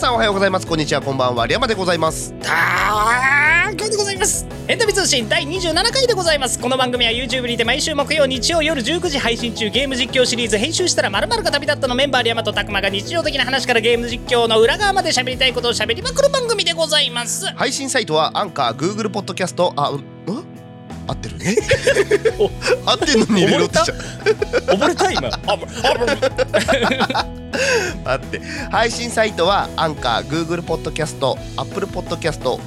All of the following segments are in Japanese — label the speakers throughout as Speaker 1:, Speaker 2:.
Speaker 1: さんおはようございます。こんにちは。こんばんは。リアマでございます。
Speaker 2: たーくでございますエンタメ通信第27回でございますこの番組は YouTube にて毎週木曜日曜夜19時配信中ゲーム実況シリーズ編集したら〇〇が旅立ったのメンバーリアマとタクマが日常的な話からゲーム実況の裏側まで喋りたいことを喋りまくる番組でございます
Speaker 1: 配信サイトはアンカー Google ポッドキャストあ合ってるね。合ってんのに入れろってしちゃ
Speaker 2: 溺れた？今。あ
Speaker 1: って。配信サイトはアンカー Google ポッドキャスト Apple ポッドキャスト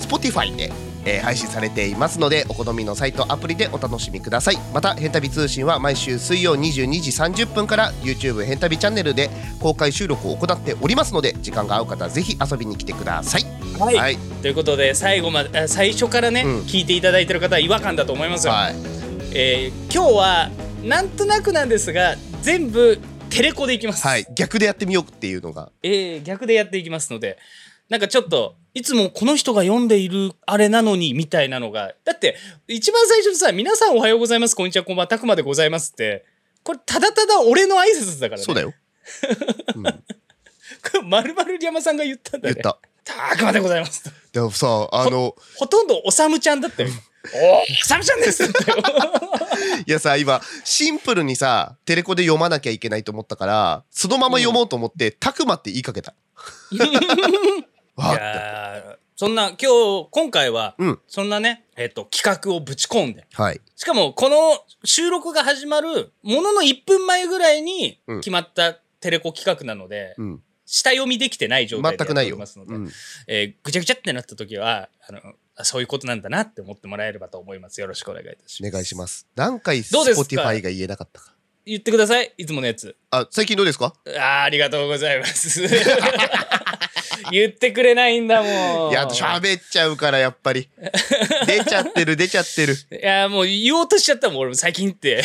Speaker 1: Spotify で、えー配信されていますのでお好みのサイトアプリでお楽しみください。また「ヘンタビ通信」は毎週水曜22時30分から YouTube ヘンタビチャンネルで公開収録を行っておりますので時間が合う方はぜひ遊びに来てください
Speaker 2: はい、
Speaker 1: はい。
Speaker 2: ということで最後まであ最初からね、
Speaker 1: うん。
Speaker 2: 聞いていただいてる方は違和感だと思いますよ、
Speaker 1: はい。
Speaker 2: えー今日はなんとなくなんですが全部テレコでいきます、
Speaker 1: はい。逆でやってみようっていうのが。
Speaker 2: えー逆でやっていきますので。なんかちょっといつもこの人が読んでいるあれなのにみたいなのが。だって一番最初にさ「皆さんおはようございますこんにちはこんばんはたくまでございます」って。これただただ俺の挨拶だからね。
Speaker 1: そうだよ、うん、
Speaker 2: まるまる山さんが言ったんだね。
Speaker 1: 言った。
Speaker 2: たくまでございます。
Speaker 1: でもさあの
Speaker 2: ほとんどおさむちゃんだったよ おおさむちゃんですって。
Speaker 1: いやさ今シンプルにさテレコで読まなきゃいけないと思ったからそのまま読もうと思って「たくま」って言いかけた。
Speaker 2: い
Speaker 1: わーって。
Speaker 2: やーそんな今日今回は、
Speaker 1: うん。
Speaker 2: そんなねえっ、と企画をぶち込んで。
Speaker 1: はい。
Speaker 2: しかもこの収録が始まるものの1分前ぐらいに
Speaker 1: うん。
Speaker 2: 決まったテレコ企画なので、
Speaker 1: うん
Speaker 2: 下読みできてない状態でやっておりますので、
Speaker 1: うん。
Speaker 2: えーぐちゃぐちゃってなった時はあのあそういうことなんだなって思ってもらえればと思います。よろしくお願いいたします。
Speaker 1: お願いします。何回 Spotify が言えなかったか。
Speaker 2: 言ってください。いつものやつ。
Speaker 1: あ最近どうですか？
Speaker 2: あーありがとうございます 言ってくれないんだもん。
Speaker 1: いや喋っちゃうからやっぱり。出ちゃってる出ちゃってる。
Speaker 2: いやもう言おうとしちゃったもん俺も最近って。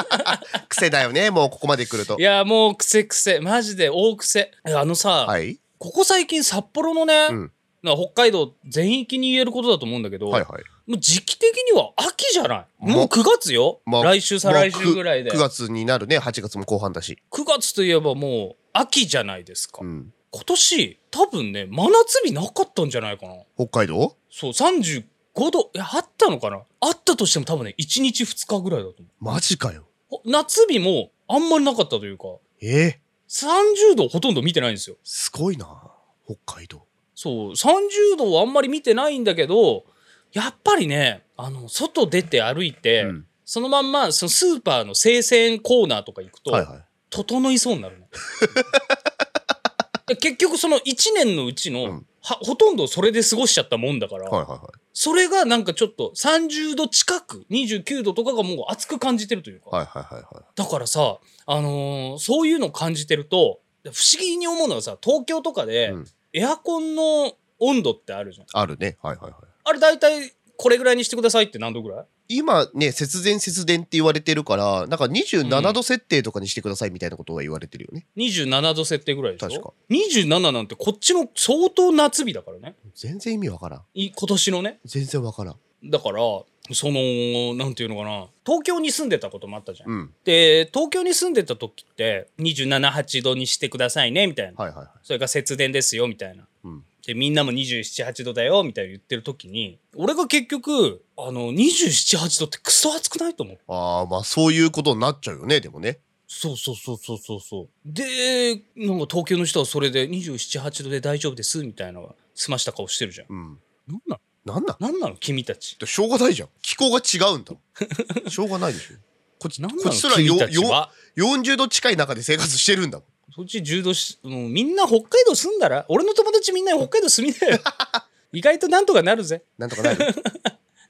Speaker 1: 癖だよねもうここまで来ると。
Speaker 2: いやもう癖癖。マジで大癖。えあのさ、
Speaker 1: はい。
Speaker 2: ここ最近札幌のね、
Speaker 1: うん。
Speaker 2: な北海道全域に言えることだと思うんだけど、
Speaker 1: はいはい。
Speaker 2: もう時期的には秋じゃない。
Speaker 1: ま
Speaker 2: もう9月よ、
Speaker 1: まあ
Speaker 2: 来週再来週ぐらいで、
Speaker 1: まあく 9, 月になるね8月も後半だし。
Speaker 2: 9月といえばもう秋じゃないですか、
Speaker 1: うん
Speaker 2: 今年多分ね真夏日なかったんじゃないかな。
Speaker 1: 北海道？
Speaker 2: そう35度いやあったのかな？あったとしても多分ね1日2日ぐらいだと
Speaker 1: マジかよ。
Speaker 2: 思う夏日もあんまりなかったというか。
Speaker 1: え？ー、
Speaker 2: 30度ほとんど見てないんですよ。
Speaker 1: すごいな北海道。
Speaker 2: そう30度はあんまり見てないんだけどやっぱりねあの外出て歩いて、
Speaker 1: うん。
Speaker 2: そのまんまそのスーパーの生鮮コーナーとか行くと、
Speaker 1: はいはい。
Speaker 2: 整いそうになるの。で 結局その1年のうちの、
Speaker 1: うん。
Speaker 2: はほとんどそれで過ごしちゃったもんだから、
Speaker 1: はいはいはい。
Speaker 2: それがなんかちょっと30度近く29度とかがもう暑く感じてるというか、
Speaker 1: はいはいはいはい。
Speaker 2: だからさ、あのーそういうの感じてると不思議に思うのはさ東京とかで、
Speaker 1: うん。
Speaker 2: エアコンの温度ってあるじゃん。
Speaker 1: あるね。はいはいはい。
Speaker 2: あれ大体これぐらいにしてくださいって何度ぐらい？
Speaker 1: 今ね節電節電って言われてるからなんか27度設定とかにしてくださいみたいなことが言われてるよね、
Speaker 2: 27度設定ぐらいでしょ？
Speaker 1: 確か。
Speaker 2: 27なんてこっちの相当夏日だからね。
Speaker 1: 全然意味わからん。
Speaker 2: い今年のね。
Speaker 1: 全然わからん。
Speaker 2: だからそのなんていうのかな。東京に住んでたこともあったじゃん、
Speaker 1: うん。
Speaker 2: で東京に住んでた時って278度にしてくださいねみたいな、
Speaker 1: はいはいはい。
Speaker 2: それが節電ですよみたいな。
Speaker 1: うん
Speaker 2: でみんなも278度だよみたいな言ってる時に俺が結局あの278度ってクソ暑くないと思う。
Speaker 1: ああまあそういうことになっちゃうよねでもね。
Speaker 2: そうそうそうそうそうそう。でなんか東京の人はそれで278度で大丈夫ですみたいな済ました顔してるじゃん。
Speaker 1: うん。
Speaker 2: なんな
Speaker 1: なんなん
Speaker 2: の？なんなの？君たち。
Speaker 1: しょうがないじゃん。気候が違うんだもん。しょうがないでしょ。こっち
Speaker 2: なんなの？
Speaker 1: こっちすらよ
Speaker 2: 君たちは？
Speaker 1: よ40度近い中で生活してるんだもん
Speaker 2: そっち10度しもうみんな北海道住んだら俺の友達みんな北海道住みなよ。意外となんとかなるぜ。
Speaker 1: なんとかなる。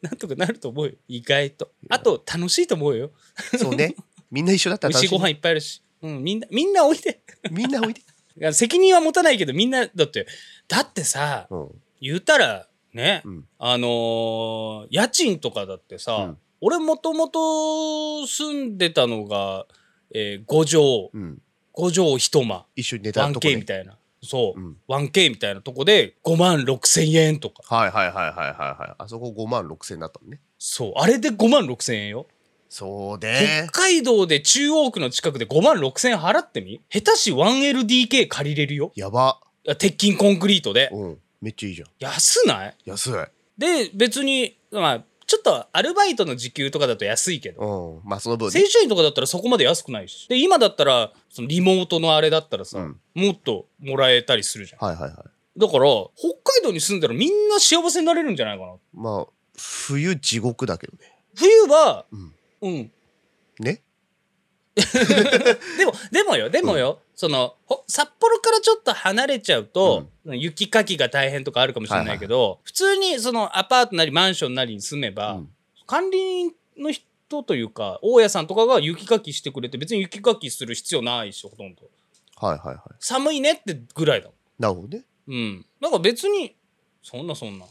Speaker 2: なんとかなると思うよ。意外と。あと楽しいと思うよ。
Speaker 1: そうね。みんな一緒だったら楽しい
Speaker 2: 美味しいご飯いっぱいあるし、うん、みんなみんなおいで。
Speaker 1: みんなおいで、
Speaker 2: 責任は持たないけどみんなだって。だってさ
Speaker 1: うん。
Speaker 2: 言うたらね、
Speaker 1: うん。
Speaker 2: あのー家賃とかだってさ、
Speaker 1: うん。
Speaker 2: 俺もともと住んでたのが、えー、5畳
Speaker 1: うん、
Speaker 2: 5畳一間。
Speaker 1: 一緒に寝たとこ
Speaker 2: 1K み
Speaker 1: ね
Speaker 2: たいな。そう、
Speaker 1: うん。
Speaker 2: 1K みたいなとこで5万6千円とか。
Speaker 1: はいはいはいはいはいはい。あそこ5万6千だったのね。
Speaker 2: そう。あれで5万6千円よ、
Speaker 1: そうね
Speaker 2: 北海道で中央区の近くで5万6千円払ってみ？下手し 1LDK 借りれるよ。
Speaker 1: やば。
Speaker 2: や鉄筋コンクリートで。
Speaker 1: うん。めっちゃいいじゃん。
Speaker 2: 安ない？
Speaker 1: 安い。
Speaker 2: で別にまあちょっとアルバイトの時給とかだと安いけど。
Speaker 1: うん。まあその分ね。
Speaker 2: 正社員とかだったらそこまで安くないし。で今だったらそのリモートのあれだったらさ、
Speaker 1: うん。
Speaker 2: もっともらえたりするじゃん。
Speaker 1: はいはいはい。
Speaker 2: だから北海道に住んだらみんな幸せになれるんじゃないかな。
Speaker 1: まあ冬地獄だけどね。
Speaker 2: 冬は
Speaker 1: うん。
Speaker 2: うん。
Speaker 1: ね
Speaker 2: でもでもよでもよ、そのほ札幌からちょっと離れちゃうと、雪かきが大変とかあるかもしれないけど、普通にそのアパートなりマンションなりに住めば、
Speaker 1: うん。
Speaker 2: 管理人の人というか大家さんとかが雪かきしてくれて別に雪かきする必要ないしほとんど。
Speaker 1: はいはいはい。
Speaker 2: 寒いねってぐらいだ
Speaker 1: なるほどね。
Speaker 2: うん。だから別にそんなそんな。
Speaker 1: へ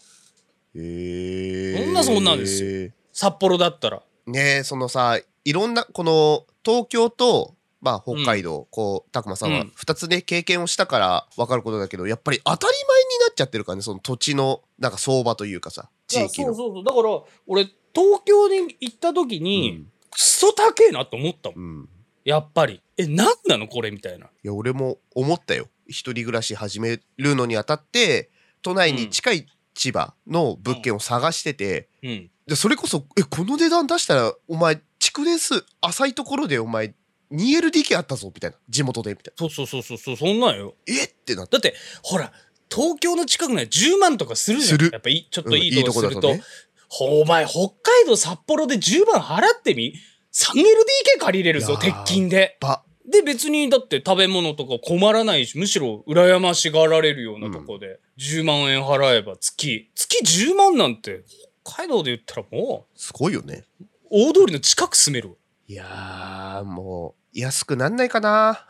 Speaker 1: え
Speaker 2: そんなそんなんですよ。札幌だったら。
Speaker 1: ねえそのさいろんなこの東京とまあ北海道、こう拓磨さんは
Speaker 2: うん。
Speaker 1: 2つね経験をしたから分かることだけどやっぱり当たり前になっちゃってるからねその土地のなんか相場というかさ地域の。
Speaker 2: そうそうそう。だから俺東京に行った時に、
Speaker 1: うん。
Speaker 2: クソ高えなと思ったもん。
Speaker 1: うん。
Speaker 2: やっぱり。え何なの？これみたいな。い
Speaker 1: や俺も思ったよ。一人暮らし始めるのにあたって都内に近い千葉の物件を探してて、
Speaker 2: うん。
Speaker 1: でそれこそえこの値段出したらお前築年数浅いところでお前 2LDK あったぞみたいな。地元でみたい
Speaker 2: そうそうそうそうそうそんなんよ。
Speaker 1: なえっ？てなって。
Speaker 2: だってほら東京の近くには10万とかするじゃん。
Speaker 1: する。
Speaker 2: やっぱいいちょっといい
Speaker 1: うんいいと
Speaker 2: とこすると,、
Speaker 1: こだとね
Speaker 2: ほお前北海道札幌で10万払ってみ？3LDK 借りれるぞ鉄筋で。
Speaker 1: ば
Speaker 2: で別にだって食べ物とか困らないしむしろ羨ましがられるようなとこで、10万円払えば月。月10万なんて北海道で言ったらも
Speaker 1: すごいよね。
Speaker 2: う大通りの近く住めるわ
Speaker 1: いやーもう安くなんないかな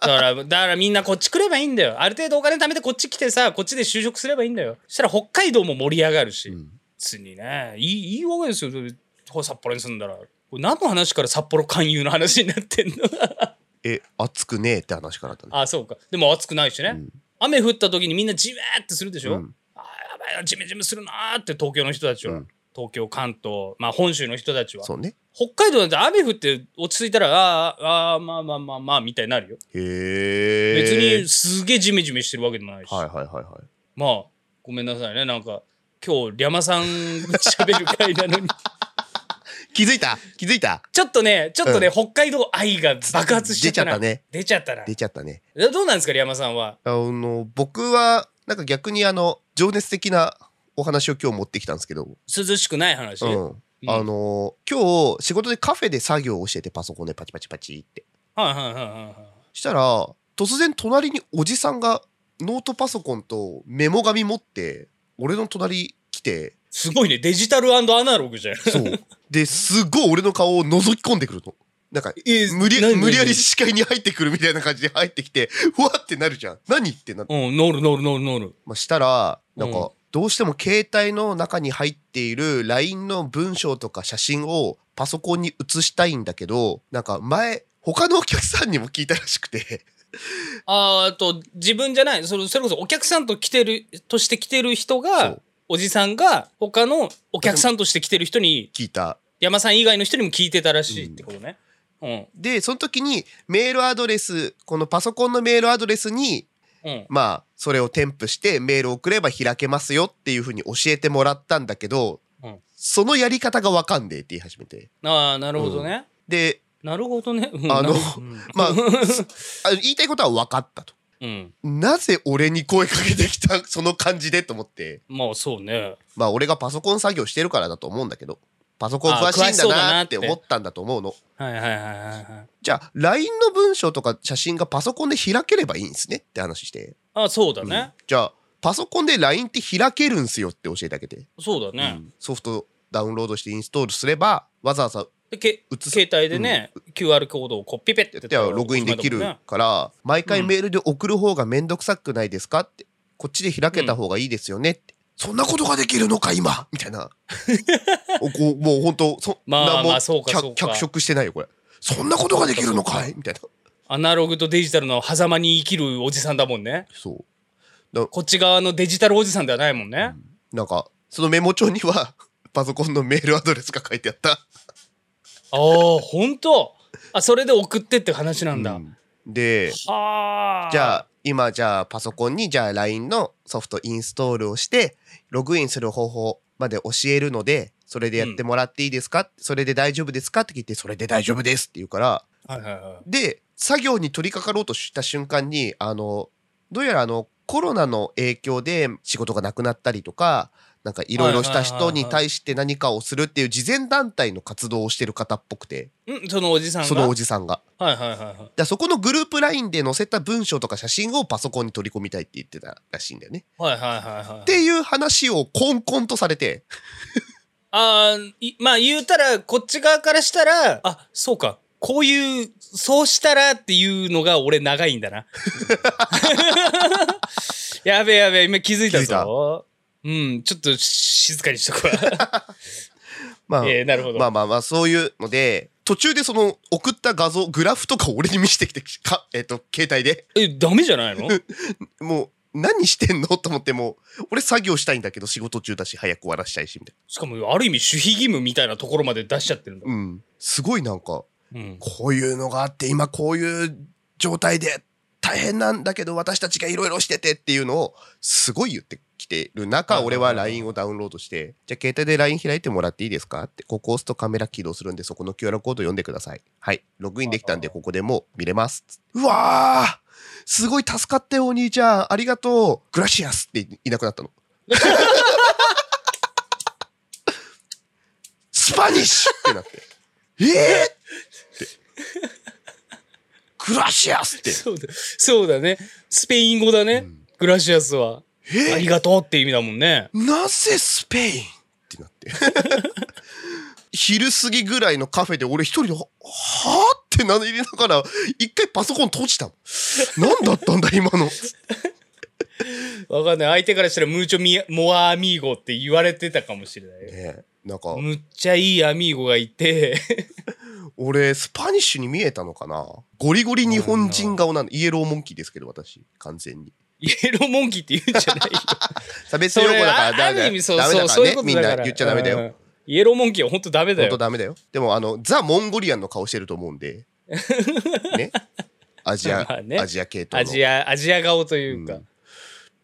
Speaker 2: だから、だからみんなこっち来ればいいんだよ。ある程度お金貯めてこっち来てさ、こっちで就職すればいいんだよ。そしたら北海道も盛り上がるし。
Speaker 1: うん
Speaker 2: 別にね、いい、いいわけですよ。札幌に住んだら。何の話から札幌勧誘の話になってんの？
Speaker 1: え暑くねえって話からだね
Speaker 2: あ、そうか。でも暑くないしね。
Speaker 1: うん
Speaker 2: 雨降った時にみんなジメーってするでしょ、
Speaker 1: うん
Speaker 2: あやばいな、ジメジメするなーって東京の人たちは。
Speaker 1: うん
Speaker 2: 東京、関東、まあ本州の人たちは。
Speaker 1: そうね。
Speaker 2: 北海道なんて雨降って落ち着いたら、あーあー、まあまあまあまあ、みたいになるよ。
Speaker 1: へえ
Speaker 2: 別にすげえジメジメしてるわけでもないし。
Speaker 1: はいはいはいはい。
Speaker 2: まあごめんなさいね。なんか今日リャマさん喋る回なのに。
Speaker 1: 気づいた？気づいた？
Speaker 2: ちょっとねちょっとね、
Speaker 1: うん。
Speaker 2: 北海道愛が爆発しちゃったな。
Speaker 1: 出ちゃったね。
Speaker 2: 出ちゃったな。
Speaker 1: 出ちゃったね。
Speaker 2: えどうなんですかリャマさんは？
Speaker 1: あの僕はなんか逆にあの情熱的なお話を今日持ってきたんですけど、
Speaker 2: 涼しくない話、
Speaker 1: うん。
Speaker 2: うん。
Speaker 1: あの今日仕事でカフェで作業をしててパソコンでパチパチパチって。
Speaker 2: はいはいはいはいはい。
Speaker 1: したら突然隣におじさんがノートパソコンとメモ紙持って俺の隣来て。
Speaker 2: すごいね。デジタルアナログじゃん。
Speaker 1: そう。ですっごい俺の顔を覗き込んでくるの。なんか
Speaker 2: え
Speaker 1: 無理
Speaker 2: 何
Speaker 1: 無理やり視界に入ってくるみたいな感じで入ってきてふわってなるじゃん。何ってなって。
Speaker 2: うん乗る乗る乗る乗る。
Speaker 1: まあ、したらなん
Speaker 2: うん。
Speaker 1: かどうしても携帯の中に入っている LINE の文章とか写真をパソコンに写したいんだけどなんか前他のお客さんにも聞いたらしくて
Speaker 2: あーあと自分じゃないそれそれこそお客さんと来てるとして来てる人
Speaker 1: そ
Speaker 2: が
Speaker 1: う
Speaker 2: おじさんが他のお客さんとして来てる人に
Speaker 1: 聞いた
Speaker 2: 山さん以外の人にも聞いてたらしいってことね。うん。
Speaker 1: でその時にメールアドレスこのパソコンのメールアドレスに
Speaker 2: うん。
Speaker 1: まあそれを添付してメールを送れば開けますよっていうふうに教えてもらったんだけど、
Speaker 2: うん
Speaker 1: そのやり方がわかんねえって言い始めて
Speaker 2: ああ、なるほどね。
Speaker 1: で
Speaker 2: なるほどね。うん
Speaker 1: あのまあ言いたいことは分かったと。
Speaker 2: うん。
Speaker 1: なぜ俺に声かけてきたその感じでと思って
Speaker 2: まあそうね。
Speaker 1: まあ俺がパソコン作業してるからだと思うんだけどパソコン詳しいんだなっ
Speaker 2: てて
Speaker 1: 思ったんだと思うの。
Speaker 2: はいはいはいはいはい。
Speaker 1: じゃあ LINE の文章とか写真がパソコンで開ければいいんですねって話して、
Speaker 2: あそうだ
Speaker 1: うん。
Speaker 2: ね。
Speaker 1: じゃあパソコンで LINE って開けるんすよって教えてあげて、
Speaker 2: そうだね。
Speaker 1: うん。ソフトダウンロードしてインストールすればわざわざ
Speaker 2: 携帯でね、QR コードをこうピペって
Speaker 1: ってログインできるから毎回メールで送る方がめんどくさくないですかって。こっちで開けた方がいいですよねって、そんなことができるのか今？みたいな。おこうもう本当そ
Speaker 2: まあ
Speaker 1: も
Speaker 2: まあそうか
Speaker 1: 脚色してないよこれ。そんなことができるのかい？みたいな。
Speaker 2: アナログとデジタルの狭間に生きるおじさんだもんね。
Speaker 1: そう。
Speaker 2: こっち側のデジタルおじさんではないもんね。
Speaker 1: なんかそのメモ帳には パソコンのメールアドレスが書いてあった。
Speaker 2: ああ、ほんとあ、それで送ってって話なんだ。
Speaker 1: うん。で
Speaker 2: はあ。
Speaker 1: じゃあ今じゃあパソコンにじゃあ LINE のソフトインストールをしてログインする方法まで教えるのでそれでやってもらっていいですか、それで大丈夫ですか？って聞いてそれで大丈夫ですって言うから。
Speaker 2: はいはいは
Speaker 1: で作業に取り掛かろうとした瞬間にあのどうやらあのコロナの影響で仕事がなくなったりとかなんかいろいろした人に対して何かをするっていう慈善団体の活動をしてる方っぽくて
Speaker 2: ん、そのおじさんが？
Speaker 1: そのおじさんが。
Speaker 2: はいはいはいはい。
Speaker 1: でそこのグループ LINE で載せた文章とか写真をパソコンに取り込みたいって言ってたらしいんだよね。
Speaker 2: はいはいはいはい。
Speaker 1: っていう話をコンコンとされて
Speaker 2: ああ、いまあ言うたら、こっち側からしたら、あ、そうか。こういう、そうしたらっていうのが俺長いんだな。やべえやべえ、今気づいたぞ。うん、ちょっと静かにしとくわ。
Speaker 1: まあ、
Speaker 2: えー、なるほど。
Speaker 1: まあまあまあそういうので途中でその送った画像グラフとかを俺に見せてきてか、えっと携帯で
Speaker 2: え、ダメじゃないの？
Speaker 1: もう何してんの？と思ってもう俺作業したいんだけど仕事中だし早く終わらしたいしみたい
Speaker 2: しかも、ある意味守秘義務みたいなところまで出しちゃってるんだ
Speaker 1: な。うんすごいなんか
Speaker 2: うん。
Speaker 1: こういうのがあって今こういう状態で大変なんだけど私たちがいろいろしててっていうのをすごい言ってきてる中
Speaker 2: はい
Speaker 1: 俺は LINE をダウンロードしてじゃあ携帯で LINE 開いてもらっていいですか？ってここ押すとカメラ起動するんでそこの QR コード読んでください。はい。ログインできたんでここでもう見れます。うわーすごい助かったよお兄ちゃん。ありがとう。グラシアスっていなくなったの。Spanish ってなって。えー、って gracias って
Speaker 2: そうだ、そうだね。スペイン語だね。
Speaker 1: ん
Speaker 2: gracias は。
Speaker 1: え？
Speaker 2: ありがとうって意味だもんね。
Speaker 1: なぜスペインってなって。昼過ぎぐらいのカフェで俺一人で、ははってなりながら、一回パソコン閉じたの。何だったんだ今の。
Speaker 2: わかんない。相手からしたら mucho mi amor amigo って言われてたかもしれない。
Speaker 1: ねえなんか、
Speaker 2: むっちゃいい amigo がいて、
Speaker 1: 俺、スパニッシュに見えたのかな？ゴリゴリ日本人顔なの。イエローモンキーですけど、私。完全に。
Speaker 2: イエローモンキーって言うんじゃないよ。
Speaker 1: 差別用語だから
Speaker 2: あ
Speaker 1: ダメだよ。
Speaker 2: ある意味そう
Speaker 1: ダメだからね。
Speaker 2: そういうこと
Speaker 1: みん
Speaker 2: だから
Speaker 1: な言っちゃダメだよ。
Speaker 2: うんイエローモンキーは本当ダメだよ。
Speaker 1: 本当ダメだよ。でも、あの、ザ・モンゴリアンの顔してると思うんで。ね？アジア、
Speaker 2: まあね
Speaker 1: アジア系統の。
Speaker 2: アジア、アジア顔というか。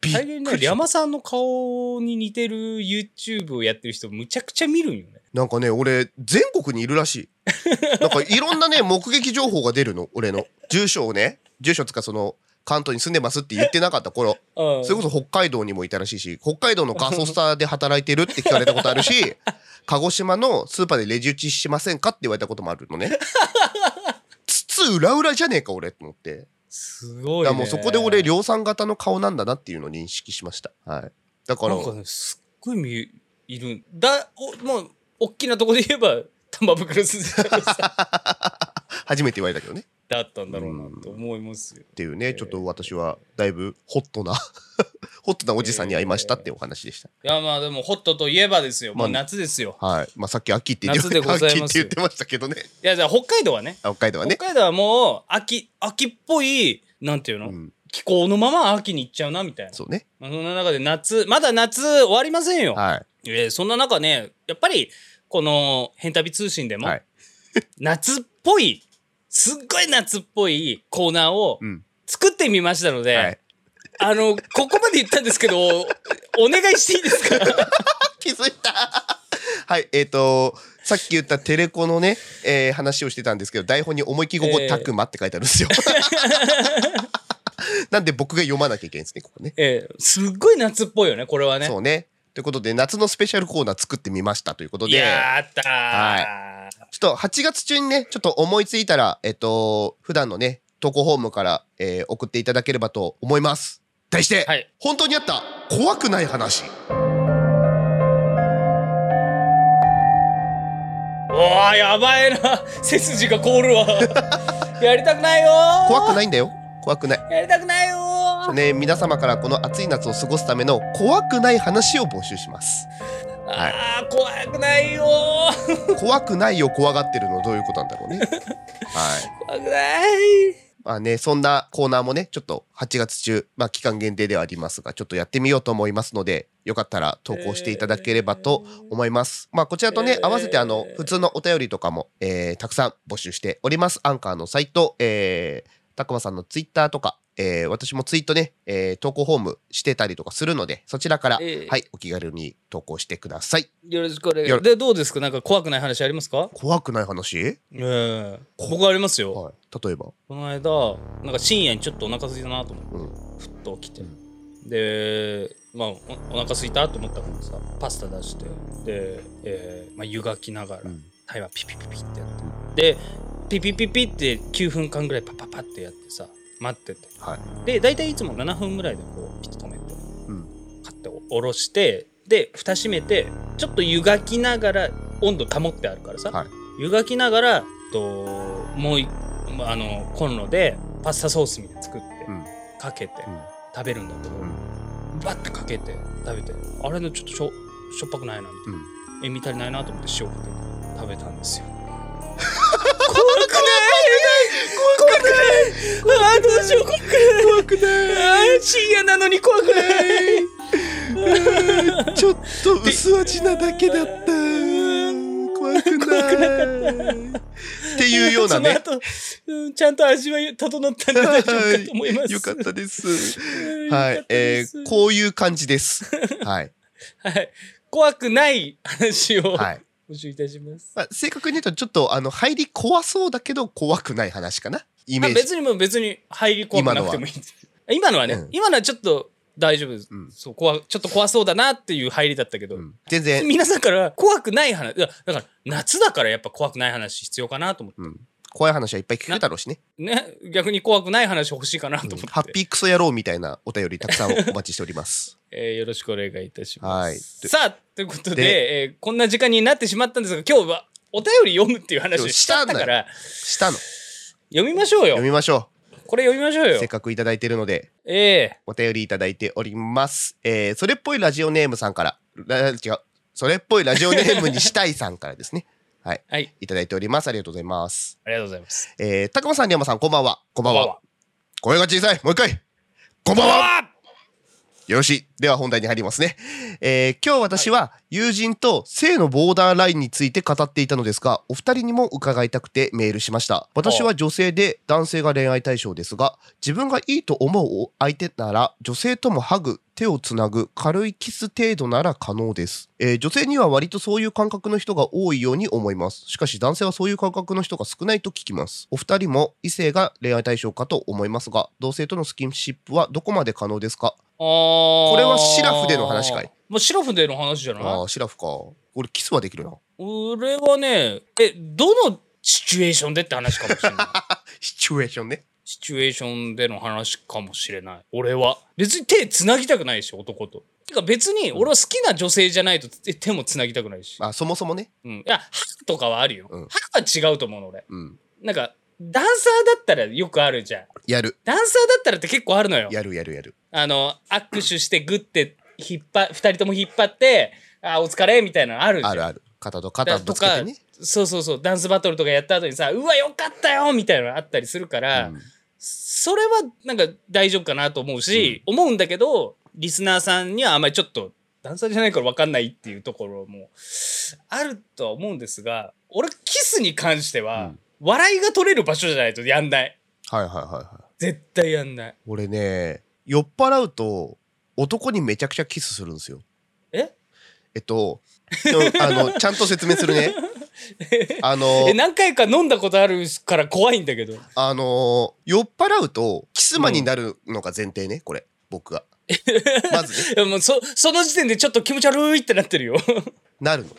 Speaker 2: 最近ね、リャマさんの顔に似てる YouTube をやってる人むちゃくちゃ見るんよね。
Speaker 1: なんかね、俺、全国にいるらしい。なんかいろんなね、目撃情報が出るの、俺の。住所をね、住所つかその、関東に住んでますって言ってなかった頃、
Speaker 2: うん
Speaker 1: それこそ北海道にもいたらしいし、北海道のガソスタで働いてるって聞かれたことあるし、鹿児島のスーパーでレジ打ちしませんかって言われたこともあるのね。つつ裏裏じゃねえか、俺と思って。
Speaker 2: すごい、ね。
Speaker 1: だもうそこで俺、量産型の顔なんだなっていうのを認識しました。はい。だから、
Speaker 2: なんかね、すっごい見いる。だ、おもう、大きなとこで言えば、玉袋筋太郎さん
Speaker 1: 初めて言われたけどね。
Speaker 2: だったんだろうなと思いますよ。
Speaker 1: っていうね、ちょっと私はだいぶホットな ホットなおじさんに会いましたってお話でした。
Speaker 2: いや、まあでも、ホットといえばですよ。もう
Speaker 1: まあ
Speaker 2: 夏ですよ。
Speaker 1: はい。まあさっき秋って言って
Speaker 2: 夏でございます
Speaker 1: 秋って言ってましたけどね。
Speaker 2: いや、じゃあ北海道はね。
Speaker 1: あ北海道はね。
Speaker 2: 北海道はもう、秋、秋っぽい、なんていうの、
Speaker 1: うん、
Speaker 2: 気候のまま秋に行っちゃうな、みたいな。
Speaker 1: そうね。
Speaker 2: まあそんな中で夏、まだ夏終わりませんよ。
Speaker 1: は
Speaker 2: えーそんな中ね、やっぱり、この、変旅通信で
Speaker 1: い。
Speaker 2: も、
Speaker 1: はい。
Speaker 2: 夏っぽい、すっごい夏っぽいコーナーを
Speaker 1: うん。
Speaker 2: 作ってみましたので、
Speaker 1: はい。
Speaker 2: あの、ここまで言ったんですけど、お 願いしていいですか？
Speaker 1: 気づいたはい。えっ、と、さっき言ったテレコのね、えー話をしてたんですけど、台本に思いっきりこたくまって書いてあるんですよ。なんで僕が読まなきゃいけないんですね、ここね。
Speaker 2: えーすっごい夏っぽいよね、これはね。
Speaker 1: そうね。ということで、夏のスペシャルコーナー作ってみましたということで。
Speaker 2: やったー、
Speaker 1: はちょっと8月中にね、ちょっと思いついたら、えっと、普段のね、投稿フォームから、えー送っていただければと思います。題して、
Speaker 2: はい
Speaker 1: 本当にあった怖くない話。
Speaker 2: おー、やばいな。背筋が凍るわ。やりたくないよー。
Speaker 1: 怖くないんだよ。怖くない。
Speaker 2: やりたくないよー。
Speaker 1: ね、皆様からこの暑い夏を過ごすための怖くない話を募集します。はい
Speaker 2: 怖くないよー。
Speaker 1: 怖くないを 怖がってるのどういうことなんだろうね。はい。
Speaker 2: 怖くない。
Speaker 1: まあね、そんなコーナーもね、ちょっと8月中、まあ期間限定ではありますが、ちょっとやってみようと思いますので、よかったら投稿していただければと思います。まあこちらとね、合わせてあの、普通のお便りとかも、えーたくさん募集しております。アンカーのサイト、えー、たくまさんのツイッターとか、えー私もツイートね、えー投稿フォームしてたりとかするので、そちらから、
Speaker 2: ええ。
Speaker 1: はい、お気軽に投稿してください。
Speaker 2: よろしくお願い。
Speaker 1: よろ
Speaker 2: でどうですか？なんか怖くない話ありますか？
Speaker 1: 怖くない話？
Speaker 2: ええ。僕ありますよ。
Speaker 1: はい。例えば？
Speaker 2: この間なんか深夜にちょっとお腹空いたなと思って
Speaker 1: うん。
Speaker 2: ふっと起きて、
Speaker 1: うん。
Speaker 2: でまあおお腹空いたと思ったからさパスタ出して。で、えーまあ、湯がきながら、
Speaker 1: うん。
Speaker 2: タイマーピピピピってやって。でピピピピって9分間ぐらいパパパってやってさ待ってて
Speaker 1: はい。
Speaker 2: で大体いつも7分ぐらいでこうピッと止めて
Speaker 1: うん。
Speaker 2: 買って下ろしてで蓋閉めてちょっと湯がきながら温度保ってあるからさ、
Speaker 1: はい
Speaker 2: 湯がきながらともうああのコンロでパスタソースみたいなの作って、
Speaker 1: うん。
Speaker 2: かけて
Speaker 1: うん。
Speaker 2: 食べるんだけど、
Speaker 1: うん。
Speaker 2: バッてかけて食べてあれのちょっとしょしょっぱくないなみたいな
Speaker 1: うん。
Speaker 2: 塩味足りないなと思って塩かけて食べたんですよ あーどうしよう怖くない怖くない深夜なのに怖くない
Speaker 1: ちょっと薄味なだけだった。怖くない。っていうようなね。
Speaker 2: ちゃんと味は整ったんで大丈夫かと思います。
Speaker 1: よかったです。
Speaker 2: うん
Speaker 1: はいえー、こういう感じです。はい。
Speaker 2: はい。怖くない話を
Speaker 1: はい。
Speaker 2: 募集いたします。
Speaker 1: まあ、正確に言うと、ちょっと、あの、入り怖そうだけど、怖くない話かな。イメージ。
Speaker 2: あ別にもう別に入り怖くなくてもいいです。今のはね、
Speaker 1: うん
Speaker 2: 今のはちょっと大丈夫です。
Speaker 1: うん
Speaker 2: そう怖ちょっと怖そうだなっていう入りだったけど、
Speaker 1: うん全然、
Speaker 2: 皆さんから怖くない話いやだから夏だからやっぱ怖くない話必要かなと思って
Speaker 1: うん。怖い話はいっぱい聞けるだろうしね。
Speaker 2: ね逆に怖くない話欲しいかなと思って、
Speaker 1: ハッピークソ野郎みたいなお便りたくさんお待ちしております。
Speaker 2: えーよろしくお願いいたします。
Speaker 1: はい
Speaker 2: さあということで
Speaker 1: で
Speaker 2: えーこんな時間になってしまったんですが今日はお便り読むっていう話をしたから
Speaker 1: したの。
Speaker 2: 読みましょうよ
Speaker 1: 読みましょ
Speaker 2: これ読みましょう
Speaker 1: う。
Speaker 2: よ
Speaker 1: せっかくいただいているので、
Speaker 2: ええ
Speaker 1: お便りいただいております。えー、それっぽいラジオネームさんから、ら違う、それっぽいラジオネームにしたいさんからですね。はい。
Speaker 2: はい
Speaker 1: いただいております。ありがとうございます。
Speaker 2: ありがとうございます
Speaker 1: えー、たくまさん、りやまさん、こんばんは。こんばんは。声が小さい。もう一回。こんばんは。よろしい。では本題に入りますね。えー今日私は友人と性のボーダーラインについて語っていたのですが、お二人にも伺いたくてメールしました。私は女性で男性が恋愛対象ですが、自分がいいと思う相手なら女性ともハグ、手をつなぐ、軽いキス程度なら可能です。えー女性には割とそういう感覚の人が多いように思います。しかし男性はそういう感覚の人が少ないと聞きます。お二人も異性が恋愛対象かと思いますが、同性とのスキンシップはどこまで可能ですか？
Speaker 2: こ
Speaker 1: これはシラフでの話かい？
Speaker 2: もうシラフでの話じゃない？
Speaker 1: ああ、シラフか。俺、キスはできるな。
Speaker 2: 俺はねえどのシチュエーションでって話かもしれない。
Speaker 1: シチュエーションね。
Speaker 2: シチュエーションでの話かもしれない。俺は。別に手つなぎたくないし男と。てか別に俺は好きな女性じゃないと手手もつなぎたくないし、
Speaker 1: あ、そもそもね。
Speaker 2: うん、いやハグとかはあるよ、
Speaker 1: うん。
Speaker 2: ハグは違うと思うの俺。
Speaker 1: うん。
Speaker 2: なんかダンサーだったらよくあるじゃん
Speaker 1: やる。
Speaker 2: ダンサーだったらって結構あるのよ
Speaker 1: やるやるやる。
Speaker 2: あの握手してグッて引っ張二人とも引っ張ってあお疲れみたいなのあるじゃん
Speaker 1: あるある。肩と肩ぶつけてね。
Speaker 2: そうそうそうダンスバトルとかやった後にさうわよかったよみたいなのあったりするから、
Speaker 1: うん
Speaker 2: それはなんか大丈夫かなと思うし、思うんだけどリスナーさんにはあんまりちょっとダンサーじゃないから分かんないっていうところもあるとは思うんですが俺キスに関しては、
Speaker 1: うん
Speaker 2: 笑いが取れる場所じゃないとやんない
Speaker 1: はいはいはいはい。
Speaker 2: 絶対やんない
Speaker 1: 俺ね、酔っ払うと、男にめちゃくちゃキスするんですよ。
Speaker 2: え？
Speaker 1: えっと、うんあの、ちゃんと説明するね。あの
Speaker 2: え、何回か飲んだことあるから怖いんだけど
Speaker 1: あの、酔っ払うと、キスマになるのが前提ね、これ、僕が。まずね、
Speaker 2: いやもうそその時点でちょっと気持ち悪いってなってるよ
Speaker 1: なるの。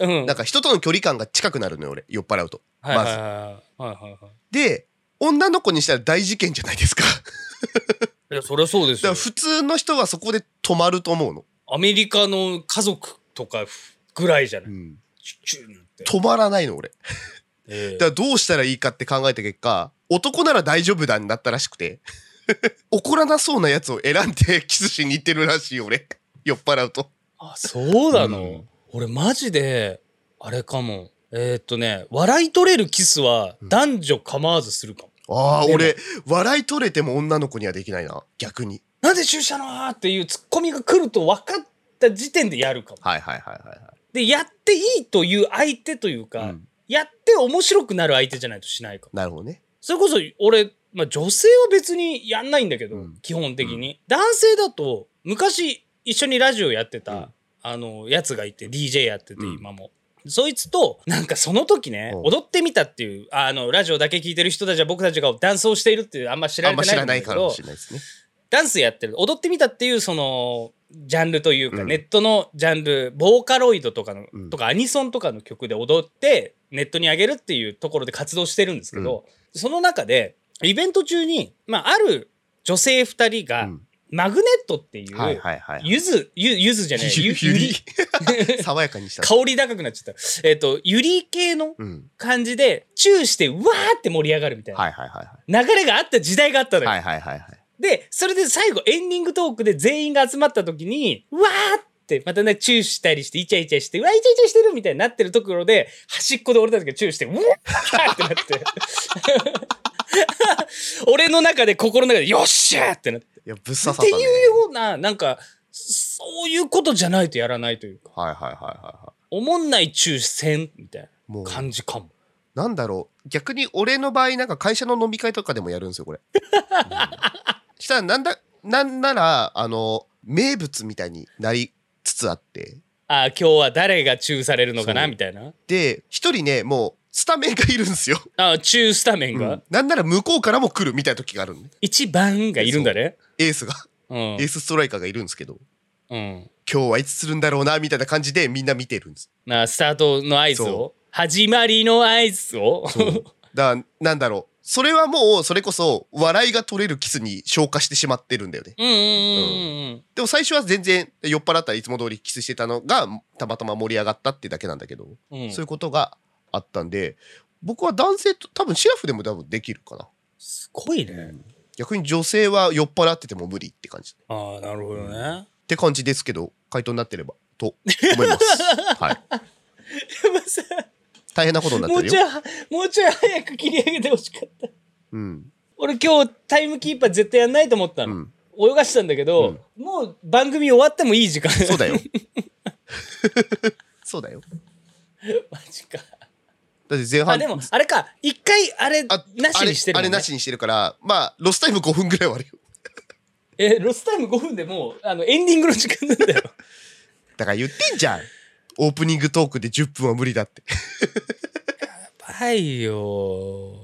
Speaker 2: うん
Speaker 1: なんか人との距離感が近くなるのよ、俺、酔っ払うと。まず。
Speaker 2: はいはいはいはいはいはい
Speaker 1: で、女の子にしたら大事件じゃないですか。
Speaker 2: いやそりゃそうですよ
Speaker 1: だから普通の人はそこで止まると思うの。
Speaker 2: アメリカの家族とかぐらいじゃない、
Speaker 1: うん
Speaker 2: チュッチューなんて、
Speaker 1: 止まらないの、俺。
Speaker 2: ええ
Speaker 1: だからどうしたらいいかって考えた結果、男なら大丈夫だになったらしくて、怒らなそうなやつを選んでキスしに行ってるらしいよ、俺。酔っ払うと。
Speaker 2: あそうなの、
Speaker 1: うん
Speaker 2: 俺マジであれかも。えーっとね笑い取れるキスは男女構わずするかも、
Speaker 1: ああ、俺、笑い取れても女の子にはできないな。逆に。
Speaker 2: なんで注射のーっていうツッコミが来ると分かった時点でやるかも。
Speaker 1: はいはいはいはいはい。
Speaker 2: でやっていいという相手というか、
Speaker 1: うん。
Speaker 2: やって面白くなる相手じゃないとしないかも。
Speaker 1: なるほどね。
Speaker 2: それこそ俺まあ女性は別にやんないんだけど、
Speaker 1: うん。
Speaker 2: 基本的に、男性だと昔一緒にラジオやってた、
Speaker 1: うん
Speaker 2: あのやつがいて DJ やってて
Speaker 1: うん。
Speaker 2: 今も、そいつとなんかその時ね、
Speaker 1: うん。
Speaker 2: 踊ってみたっていうあのラジオだけ聞いてる人たちは僕たちがダンスをしているっていうあんま知られてないんだけど
Speaker 1: しれないですね。
Speaker 2: ダンスやってる。踊ってみたっていうそのジャンルというか、
Speaker 1: うん。
Speaker 2: ネットのジャンルボーカロイドとかの、
Speaker 1: うん。
Speaker 2: とかアニソンとかの曲で踊ってネットに上げるっていうところで活動してるんですけど、その中でイベント中に、まあ、ある女性2人が、
Speaker 1: うん
Speaker 2: マグネットっていう、
Speaker 1: はいはいはい
Speaker 2: ゆずゆゆずじゃないゆ
Speaker 1: ゆ
Speaker 2: ゆ
Speaker 1: り
Speaker 2: り
Speaker 1: 爽やかにした。
Speaker 2: 香り高くなっちゃったえっ、とゆり系の
Speaker 1: うん。
Speaker 2: 感じでチューしてうわーって盛り上がるみたいな、
Speaker 1: はいはいはいは
Speaker 2: 流れがあった時代があったのよ、
Speaker 1: いはいはいはいはい。
Speaker 2: で、それで最後エンディングトークで全員が集まった時に、うわーって、またね、チューしたりして、イチャイチャして、うわ、イチャイチャしてるみたいになってるところで、端っこで俺たちがチューして、うわーってなって。俺の中で、心の中で、よっしゃーってなって。
Speaker 1: いやぶっ刺さったね。
Speaker 2: っていうような、なんか、そういうことじゃないとやらないというか、
Speaker 1: はいはいはいはいは
Speaker 2: おもんないチューせんみたいな感じかも。
Speaker 1: なんだろう。逆に俺の場合なんか会社の飲み会とかでもやるんですよこれ、うん。したらなんだなんならあの名物みたいになりつつあって。
Speaker 2: あー今日は誰がチューされるのかなみたいな。
Speaker 1: で一人ねもうスタメンがいるんですよ、
Speaker 2: あーチュースタメンが？
Speaker 1: うん、なんなら向こうからも来るみたいな時がある
Speaker 2: 一番がいるんだね。
Speaker 1: エースが、
Speaker 2: うん。
Speaker 1: エースストライカーがいるんですけど。
Speaker 2: うん。
Speaker 1: 今日はいつするんだろうなみたいな感じでみんな見てるんです。
Speaker 2: なスタートの合図
Speaker 1: そ
Speaker 2: を始まりの合図を？
Speaker 1: だからなんだろう。それはもうそれこそ笑いが取れるキスに消化してしまってるんだよね。
Speaker 2: うんうんうんうん
Speaker 1: でも最初は全然酔っ払ったらいつも通りキスしてたのがたまたま盛り上がったってだけなんだけど、
Speaker 2: うんうん。
Speaker 1: そういうことがあったんで僕は男性と多分シラフでも多分できるかな。
Speaker 2: すごいね。
Speaker 1: 逆に女性は酔っ払ってても無理って感じ。っ
Speaker 2: ああなるほどね。
Speaker 1: て感じですけど回答になってればと思います。はい。
Speaker 2: でもさ
Speaker 1: 大変なことになっ
Speaker 2: もうちょい
Speaker 1: てるよ
Speaker 2: もうちょい早く切り上げてほしかった。
Speaker 1: うん。
Speaker 2: 俺今日タイムキーパー絶対やんないと思ったの、
Speaker 1: うん。
Speaker 2: 泳がしたんだけど、もう番組終わってもいい時間。
Speaker 1: そうだよ。そうだよ。
Speaker 2: マジか
Speaker 1: だって前半
Speaker 2: あでもあれか。一回あれ
Speaker 1: あ
Speaker 2: なしにしてるもん、ね、
Speaker 1: あれなしにしてるからまあロスタイム5分ぐらいはあるよ。
Speaker 2: えロスタイム5分でもうあのエンディングの時間なんだよ。
Speaker 1: だから言ってんじゃん。オープニングトークで10分は無理だって。
Speaker 2: やばいよ。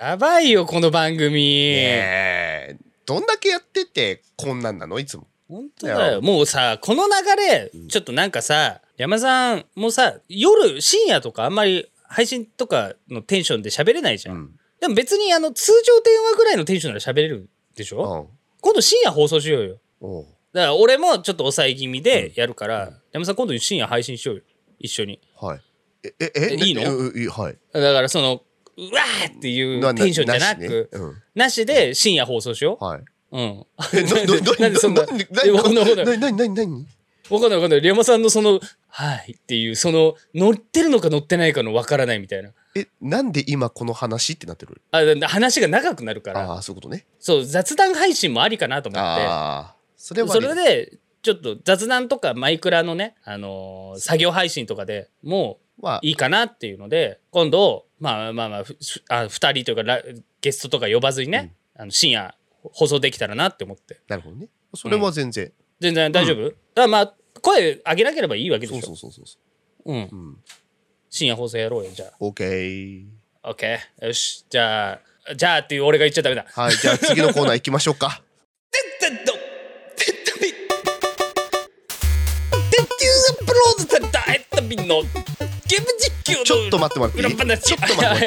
Speaker 2: やばいよこの番組、
Speaker 1: え。ーどんだけやっててこんなんなの？いつも。
Speaker 2: 本当だよ。もうさこの流れ
Speaker 1: うん
Speaker 2: ちょっとなんかさ山さんもさ夜深夜とかあんまり配信とかのテンションで喋れないじゃん、
Speaker 1: うん。
Speaker 2: でも別にあの通常電話ぐらいのテンションなら喋れるでしょ、
Speaker 1: うん。
Speaker 2: 今度深夜放送しようよ。だから俺もちょっと抑え気味でやるから、山さん今度深夜配信しようよ。一緒に。
Speaker 1: はい。えええ
Speaker 2: えいいの？
Speaker 1: はい。
Speaker 2: だからそのうわーっていうテンションじゃなくなしで深夜放送しよう、
Speaker 1: はい。
Speaker 2: うん。
Speaker 1: え な
Speaker 2: んでそんな、
Speaker 1: なな
Speaker 2: えわかんないわかんない。
Speaker 1: ななななな
Speaker 2: わかんないわかんない。リ山さんのその、はい。っていう、その、乗ってるのか乗ってないかのわからないみたいな。
Speaker 1: えなんで今この話ってなってる？
Speaker 2: あだ話が長くなるから、
Speaker 1: ああそういうことね。
Speaker 2: そう、雑談配信もありかなと思っ
Speaker 1: ああそれ
Speaker 2: て、そ
Speaker 1: はありだ
Speaker 2: れで、ちょっと雑談とかマイクラのね、あのー作業配信とかでも
Speaker 1: まあ
Speaker 2: ういいかなっていうので、今度、まあまあまあ、ふあ2人というかラゲストとか呼ばずにね、あの深夜放送できたらなって思って。
Speaker 1: なるほどね。それは全然。
Speaker 2: 全然大丈夫、だからまあ、声上げなければいいわけでしょ？
Speaker 1: そうそうそうそう
Speaker 2: うん
Speaker 1: う。ん
Speaker 2: 深夜放送やろうよ、じゃ
Speaker 1: オーケー
Speaker 2: あ。OK。よし。じゃあ、じゃあっていう俺が言っちゃダメだ。
Speaker 1: はいじゃあ次のコーナー行きましょうか
Speaker 2: テッドテッドビテッドアップロードされたテッドビのゲーム実況の
Speaker 1: ちょっと待ってもらっていいちょっと待ってもらっ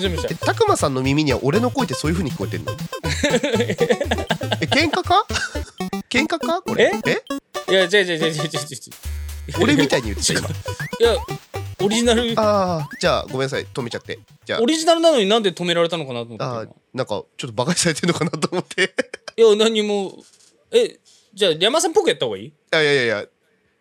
Speaker 1: ていい
Speaker 2: た
Speaker 1: くまさんの耳には俺の声ってそういう風に聞こえてんのえ喧嘩か喧嘩かこれえ
Speaker 2: いや、違う違う違う違う違う違う。
Speaker 1: 俺みたいに言ってた今
Speaker 2: いや、オリジナル、
Speaker 1: ああじゃあごめんなさい。止めちゃって。じゃ
Speaker 2: オリジナルなのになんで止められたのかなと思って。
Speaker 1: あ。ーなんかちょっとバカにされてるのかなと思って。
Speaker 2: いや、何も、え、じゃあ山さんっぽくやった方がいい？
Speaker 1: いやいやいや。いや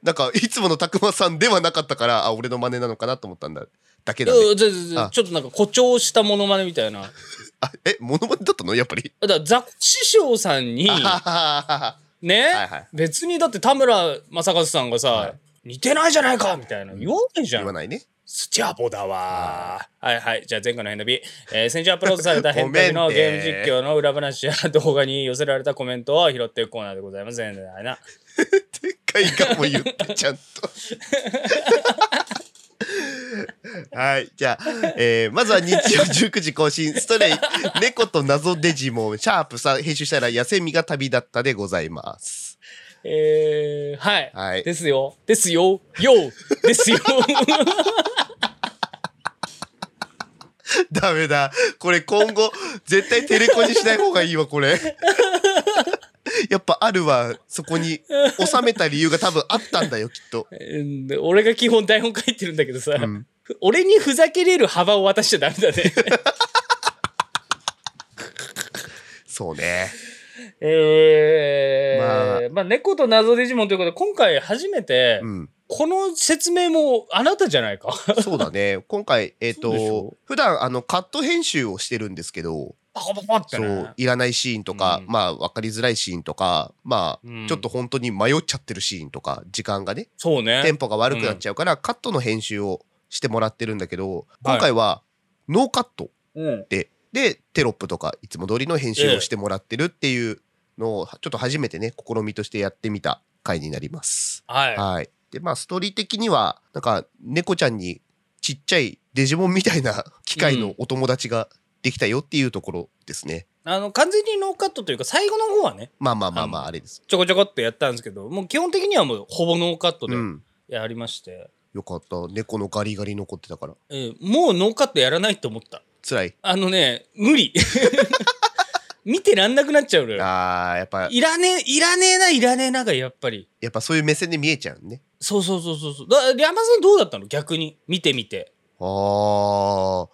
Speaker 1: なんかいつものたくまさんではなかったからあ俺の真似なのかなと思ったんだ。だけ
Speaker 2: い
Speaker 1: なんで。
Speaker 2: や、じゃあじゃあじゃあ
Speaker 1: あ。
Speaker 2: ちょっとなんか誇張したモノマネみたいな。
Speaker 1: あえモノマネだったの？やっぱり。
Speaker 2: だからザコ師匠さんに
Speaker 1: あはははは
Speaker 2: ね、
Speaker 1: はいはい。
Speaker 2: 別にだって田村正和さんがさ、
Speaker 1: はい。
Speaker 2: 似てないじゃないかみたいな。言わないじゃん。
Speaker 1: 言わないね。
Speaker 2: スチャボだわ。はいはい。じゃあ前回の変なビ、えー先週アップロードされた変なビのゲーム実況の裏話や動画に寄せられたコメントを拾っていくコーナーでございます。全然ないな。
Speaker 1: でっかいかも言ってちゃんと はいじゃあ、えーまずは日曜19時更新ストレイ 猫と謎デジモンシャープさん編集したら野生味が旅立ったでございます
Speaker 2: えー、はい。
Speaker 1: はい
Speaker 2: ですよ。ですよ。よですよ。
Speaker 1: ダメだこれ今後絶対テレコにしない方がいいわこれ やっぱあるわ。そこに収めた理由が多分あったんだよきっと、
Speaker 2: 俺が基本台本書いてるんだけどさ、
Speaker 1: うん。
Speaker 2: 俺にふざけれる幅を渡しちゃダメだね。
Speaker 1: そうね。
Speaker 2: えー、まあ、猫と謎デジモンということで、今回初めて、
Speaker 1: うん。
Speaker 2: この説明もあなたじゃないか。
Speaker 1: そうだね。今回えっ、
Speaker 2: そうでしょ
Speaker 1: と普段あのカット編集をしてるんですけど
Speaker 2: パコパコって
Speaker 1: そ
Speaker 2: ね
Speaker 1: う。いらないシーンとか、
Speaker 2: うん
Speaker 1: まあ分かりづらいシーンとかまあ、
Speaker 2: うん
Speaker 1: ちょっと本当に迷っちゃってるシーンとか時間がね
Speaker 2: そうね。
Speaker 1: テンポが悪くなっちゃうから、カットの編集をしてもらってるんだけど今回はノーカット
Speaker 2: うん。
Speaker 1: で、でテロップとかいつも通りの編集をしてもらってるっていうのをちょっと初めてね試みとしてやってみた回になります。
Speaker 2: はい。
Speaker 1: はい、でまあストーリー的にはなんか猫ちゃんにちっちゃいデジモンみたいな機械のお友達ができたよっていうところですね。
Speaker 2: あの、完全にノーカットというか、最後の方はね、
Speaker 1: まあまあまあまああれです。
Speaker 2: ちょこちょこってやったんですけど、もう基本的にはもうほぼノーカットで
Speaker 1: うん
Speaker 2: やりまして、
Speaker 1: よかった猫のガリガリ残ってたから
Speaker 2: えーもうノーカットやらないと思った。
Speaker 1: 辛い。
Speaker 2: あのね、無理。見てらんなくなっちゃうのよ。
Speaker 1: あーやっぱ
Speaker 2: いらねえ、いらねえな、いらねえながやっぱり。
Speaker 1: やっぱそういう目線で見えちゃうね。
Speaker 2: そうそうそうそうそう。だ山さんどうだったの？逆に。見てみて。
Speaker 1: あー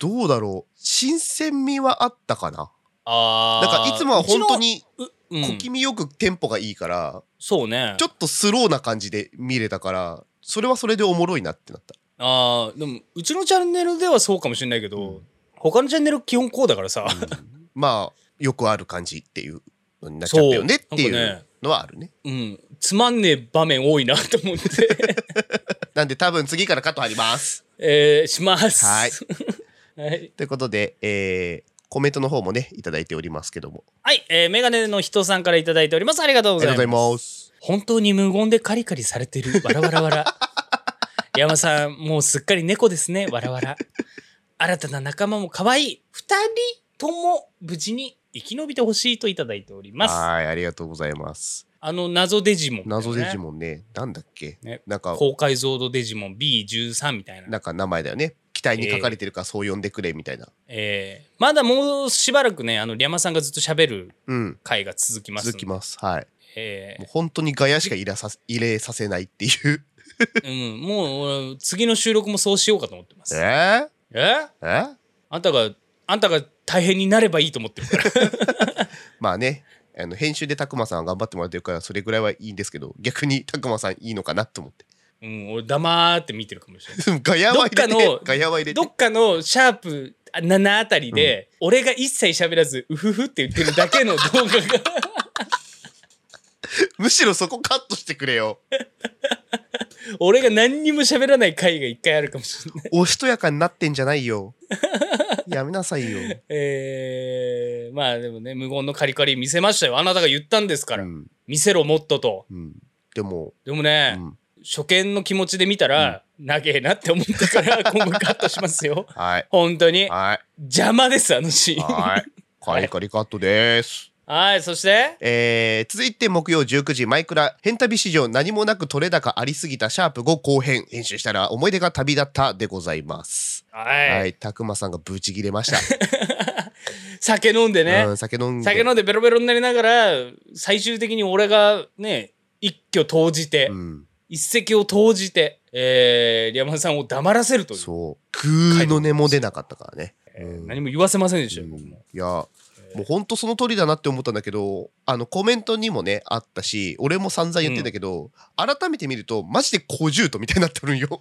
Speaker 1: どうだろう新鮮味はあったかな？
Speaker 2: あ
Speaker 1: なんかいつもは本当、に小気味よくテンポがいいから、
Speaker 2: そうね。
Speaker 1: ちょっとスローな感じで見れたからそれはそれでおもろいなってなった。
Speaker 2: ああ、でも、うちのチャンネルではそうかもしれないけど、
Speaker 1: うん
Speaker 2: 他のチャンネル基本こうだからさ。
Speaker 1: まあよくある感じっていうのになっちゃったよねってい
Speaker 2: そう
Speaker 1: のはあるね。
Speaker 2: うん。つまんねえ場面多いなと思って。
Speaker 1: なんで多分次からカット入ります。
Speaker 2: えー、します。
Speaker 1: はい。
Speaker 2: はい。
Speaker 1: ということで、えーコメントの方もねいただいておりますけども
Speaker 2: はい。えー、メガネの人さんからいただいております。ありがとうございます。
Speaker 1: ます。
Speaker 2: 本当に無言でカリカリされてる。わらわらわら。山さん、もうすっかり猫ですね。わらわら。新たな仲間も可愛い。二人とも無事に生き延びてほしいといただいております。
Speaker 1: はいありがとうございます。
Speaker 2: あの謎デジモン、
Speaker 1: 謎デジ
Speaker 2: ン。
Speaker 1: モンねなんだっけ、
Speaker 2: ね
Speaker 1: なんか
Speaker 2: 高解像度デジモン B13 みたいな。
Speaker 1: なんか名前だよね機体に書かれてるからそう呼んでくれみたいな。
Speaker 2: えーまだもうしばらくね、あの、リャマさんがずっと喋る
Speaker 1: うん
Speaker 2: 回が続きます。
Speaker 1: 続きますはい。
Speaker 2: え
Speaker 1: もう本当にガヤしか入れさ入れさせないっていう。
Speaker 2: ーうん、もう俺次の収録もそうしようかと思ってます。
Speaker 1: えー、
Speaker 2: え
Speaker 1: え
Speaker 2: あんたが、あんたが大変になればいいと思ってるから。
Speaker 1: まあねあの編集でたくまさん頑張ってもらってるからそれぐらいはいいんですけど逆にたくまさんいいのかなと思って。
Speaker 2: うん、俺黙って見てるかもしれない。
Speaker 1: ガヤは入れ
Speaker 2: どっかの
Speaker 1: て
Speaker 2: どっかのシャープ7あたりで、俺が一切喋らず、うふふって言ってるだけの動画が、
Speaker 1: むしろそこカットしてくれよ。
Speaker 2: 俺が何にも喋らない回が一回あるかもしれない。
Speaker 1: おしとやかになってんじゃないよ。やめなさいよ。
Speaker 2: えー、まあでもね、無言のカリカリ見せましたよ。あなたが言ったんですから。
Speaker 1: うん
Speaker 2: 見せろ、もっとと。
Speaker 1: うん、でも、
Speaker 2: でもね、
Speaker 1: うん
Speaker 2: 初見の気持ちで見たら、長えなって思ったから、今後カットしますよ。
Speaker 1: はい。
Speaker 2: 本当に。
Speaker 1: はい。
Speaker 2: 邪魔です、あのシーン。
Speaker 1: はい。カリカリカットです。
Speaker 2: はい、そして、
Speaker 1: えー続いて木曜19時マイクラ変旅史上何もなく取れ高ありすぎたシャープ5後編編集したら思い出が旅立ったでございます
Speaker 2: はい。
Speaker 1: はいたくまさんがブチギレました、
Speaker 2: 酒飲んでね。
Speaker 1: うん、酒飲んで
Speaker 2: 酒飲んでベロベロになりながら、最終的に俺がね、一挙投じて、
Speaker 1: うん、
Speaker 2: 一石を投じて、えー、リャマさんを黙らせるという。
Speaker 1: そう。グーの音も出なかったからね、うん。
Speaker 2: 何も言わせませんでしたよ、
Speaker 1: うん。
Speaker 2: 僕も。
Speaker 1: いやもうほんとその通りだなって思ったんだけどあのコメントにもねあったし俺も散々言ってんだけど、改めて見るとマジで小獣とみたいになってるんよ、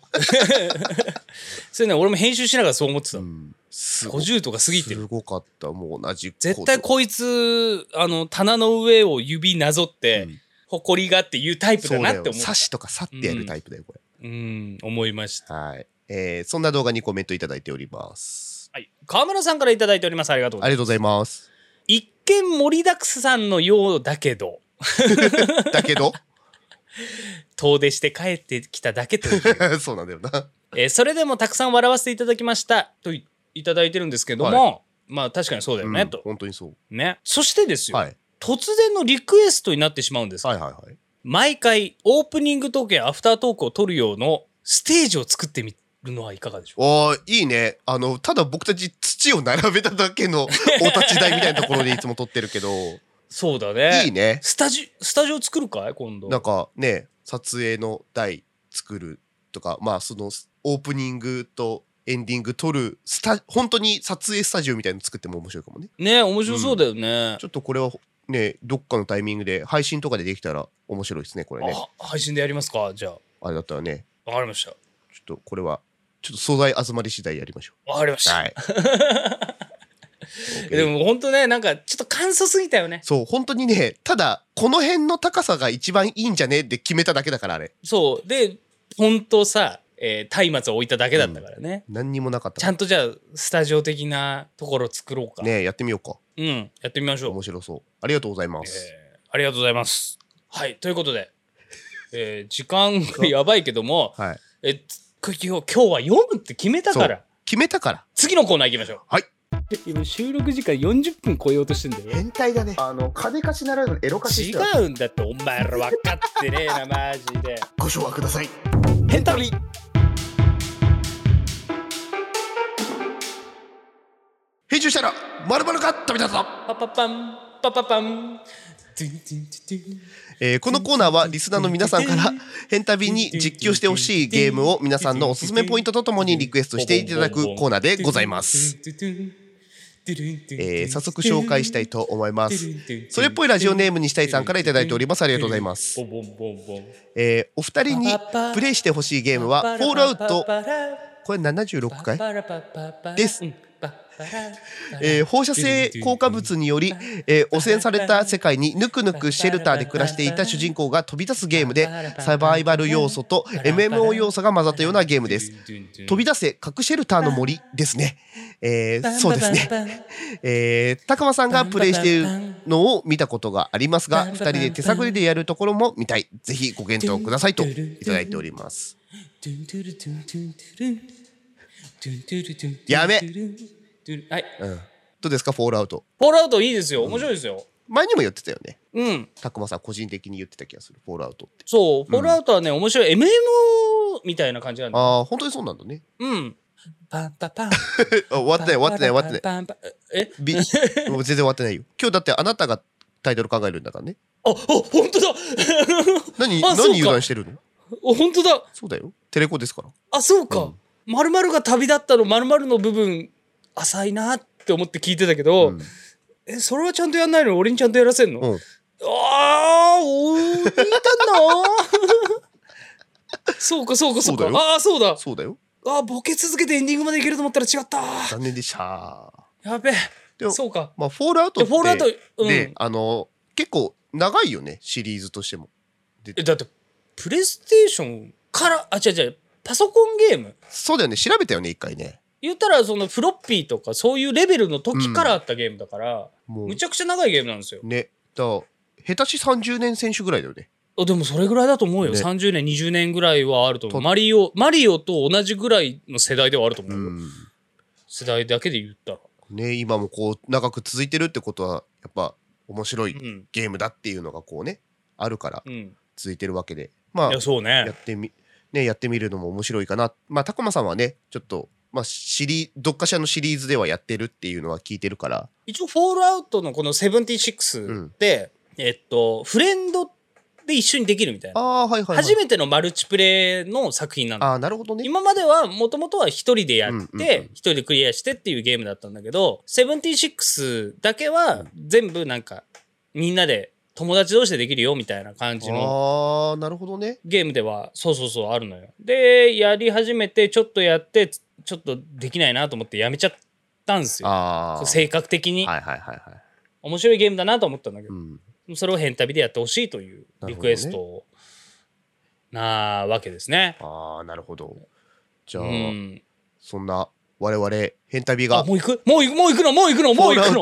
Speaker 2: それね、俺も編集しながらそう思ってた。
Speaker 1: うん、すご
Speaker 2: 50とか過ぎてる。
Speaker 1: すごかった。もう同じ
Speaker 2: 絶対こいつ、あの、棚の上を指なぞって、
Speaker 1: うん
Speaker 2: 誇りがっていうタイプ
Speaker 1: だ
Speaker 2: なって思う。
Speaker 1: 刺しとか刺ってやるタイプだよこれ、
Speaker 2: うん、思いました。
Speaker 1: はい。えーそんな動画にコメントいただいております。
Speaker 2: はい、川村さんからいただいております。ありがとうございます。
Speaker 1: ありがとうございます。
Speaker 2: 一見盛りだくさんのようだけど。
Speaker 1: だけど？
Speaker 2: 遠出して帰ってきただけという。
Speaker 1: そうなんだよな。
Speaker 2: えーそれでもたくさん笑わせていただきました。といいただいてるんですけども、まあ確かにそうだよね、
Speaker 1: うん
Speaker 2: と。
Speaker 1: 本当にそう。
Speaker 2: ね。そしてですよ、
Speaker 1: はい
Speaker 2: 突然のリクエストになってしまうんです。
Speaker 1: はいはいはい
Speaker 2: 毎回オープニングトークやアフタートークを撮るようのステージを作ってみるのはいかがでしょう？
Speaker 1: おーいいねあのただ僕たち土を並べただけの お立ち台みたいなところでいつも撮ってるけど
Speaker 2: そうだね。
Speaker 1: いいね
Speaker 2: スタジスタジオ作るかい？今度。
Speaker 1: なんかね撮影の台作るとかまあそのオープニングとエンディング撮るスタ本当に撮影スタジオみたいの作っても面白いかもね
Speaker 2: ね面白そうだよね。
Speaker 1: ちょっとこれはねどっかのタイミングで配信とかでできたら面白いですねこれね
Speaker 2: あ配信でやりますか？じゃ
Speaker 1: あれだったらね
Speaker 2: あ。わかりました。
Speaker 1: ちょっとこれはちょっと素材集まり次第やりましょ
Speaker 2: わかりました。
Speaker 1: うはい
Speaker 2: でも本当ね、なんかちょっと簡素すぎたよね。
Speaker 1: そう本当にねただこの辺の高さが一番いいんじゃねって決めただけだからあれ
Speaker 2: そう。で、本当さ、えー、松明を置いただけだったからね。
Speaker 1: 何にもなかった
Speaker 2: ちゃんとじゃあ、スタジオ的なところを作ろうか。
Speaker 1: ねやってみようか
Speaker 2: うん、やってみましょう。
Speaker 1: 面白そうありがとうございます、
Speaker 2: えーありがとうございます。はい、ということで、えー時間が やばいけども、
Speaker 1: はい
Speaker 2: えこ今日今日は読むって決めたから
Speaker 1: 決めたから
Speaker 2: 次のコーナー行きましょう。
Speaker 1: はい。
Speaker 2: 今収録時間40分超えようとしてんだよ。
Speaker 1: 変態だねあの金貸しならぬエロ貸し
Speaker 2: 違うんだって、お前ら分かってねえな、マジで。
Speaker 1: ご唱和ください
Speaker 2: 変旅
Speaker 1: 編集したら丸々か食べたぞ
Speaker 2: パパパン、パパパン。
Speaker 1: えーこのコーナーはリスナーの皆さんから変旅に実況してほしいゲームを皆さんのおすすめポイントとともにリクエストしていただくコーナーでございます。。えー早速紹介したいと思います。それっぽいラジオネームにしたいさんからいただいております。ありがとうございます。えーお二人にプレイしてほしいゲームは、フォールアウト、これ76回？ですえー放射性効果物により、えー汚染された世界にぬくぬく シェルターで暮らしていた主人公が飛び出すゲームで サバイバル要素と MMO 要素が混ざったようなゲームです。飛び出せ核シェルターの森ですね、えーそうですね、えー、高間さんがプレイしているのを見たことがありますが2人で手探りでやるところも見たい。ぜひご検討くださいといただいております。やめ
Speaker 2: はい。
Speaker 1: うん。どうですか？フォールアウト
Speaker 2: フォールアウトいいですよ。面白いですよ。
Speaker 1: 前にも言ってたよね。
Speaker 2: うん。
Speaker 1: たくまさん個人的に言ってた気がする。フォールアウトって。
Speaker 2: そう、フォールアウトはね、面白い。MMO みたいな感じなんだよ。
Speaker 1: ああ本当にそうなんだね。
Speaker 2: うん。パンパパン。
Speaker 1: あ 終わってない終わってない終わってない。
Speaker 2: パンパンえ？
Speaker 1: びもう全然終わってないよ。今日だってあなたがタイトル考えるんだからね。
Speaker 2: あ、あ、本当だ。
Speaker 1: 何何油断してるの？
Speaker 2: あ本当だ。
Speaker 1: そうだよ。テレコですから。
Speaker 2: あ、そうか。
Speaker 1: うん。
Speaker 2: まるまるが旅立ったの、まるまるの部分、浅いなって思って聞いてたけど、
Speaker 1: うん
Speaker 2: え、それはちゃんとやんないの？に俺にちゃんとやらせんの、
Speaker 1: うん
Speaker 2: ああ、おー、聞いたなそうか、そうか、そうか。
Speaker 1: そうだよ
Speaker 2: ああ、そうだ。
Speaker 1: そうだよ
Speaker 2: あーボケ続けてエンディングまでいけると思ったら違った。
Speaker 1: 残念でした
Speaker 2: やべえ。
Speaker 1: でも
Speaker 2: そうか。
Speaker 1: まあフォールアウトって
Speaker 2: でフォールアウト、うん。
Speaker 1: であの結構長いよねシリーズとしても
Speaker 2: え、だって、プレイステーションから、あ、違う違う、パソコンゲーム？
Speaker 1: そうだよね調べたよね一回ね
Speaker 2: 言ったら、そのフロッピーとか、そういうレベルの時からあったゲームだから、
Speaker 1: もう
Speaker 2: むちゃくちゃ長いゲームなんですよ。
Speaker 1: ねだから下手し30年選手ぐらいだよね
Speaker 2: あでもそれぐらいだと思うよ。
Speaker 1: ね
Speaker 2: 30年、20年ぐらいはあると思う。
Speaker 1: と
Speaker 2: マリオ、マリオと同じぐらいの世代ではあると思うよ。
Speaker 1: うん
Speaker 2: 世代だけで言ったら。
Speaker 1: ね今もこう長く続いてるってことはやっぱ面白い
Speaker 2: うん。
Speaker 1: ゲームだっていうのがこうねあるから
Speaker 2: うん。
Speaker 1: 続いてるわけでまあ
Speaker 2: いや、そう
Speaker 1: や
Speaker 2: ね
Speaker 1: っ。てみねやってみるのも面白いかなまあたこまさんはねちょっとまあシリどっかしらのシリーズではやってるっていうのは聞いてるから。
Speaker 2: 一応、フォールアウトのこの76で、えっと、フレンドで一緒にできるみたいな。
Speaker 1: ああはいはい、はい、
Speaker 2: 初めてのマルチプレイの作品なんだ。
Speaker 1: ああなるほどね。
Speaker 2: 今まではもともとは一人でや
Speaker 1: うんうんうん。
Speaker 2: って、一人でクリアしてっていうゲームだったんだけど、76だけは全部なんかみんなで友達同士でできるよみたいな感じの
Speaker 1: ああなるほどね。
Speaker 2: ゲームではそうそうそうあるのよ。で、やり始めてちょっとやって、ちょっとできないなと思ってやめちゃったんですよ。性格的に。
Speaker 1: はいはいはいはい。
Speaker 2: 面白いゲームだなと思ったんだけど。
Speaker 1: う、ん。
Speaker 2: それを変旅でやってほしいというリクエストなわけですね。
Speaker 1: ああなるほど。じゃあ、
Speaker 2: うん。
Speaker 1: そんな我々変旅
Speaker 2: あ
Speaker 1: が
Speaker 2: もう行く？もう行く？もう行くの？もう行くの？もう行くの？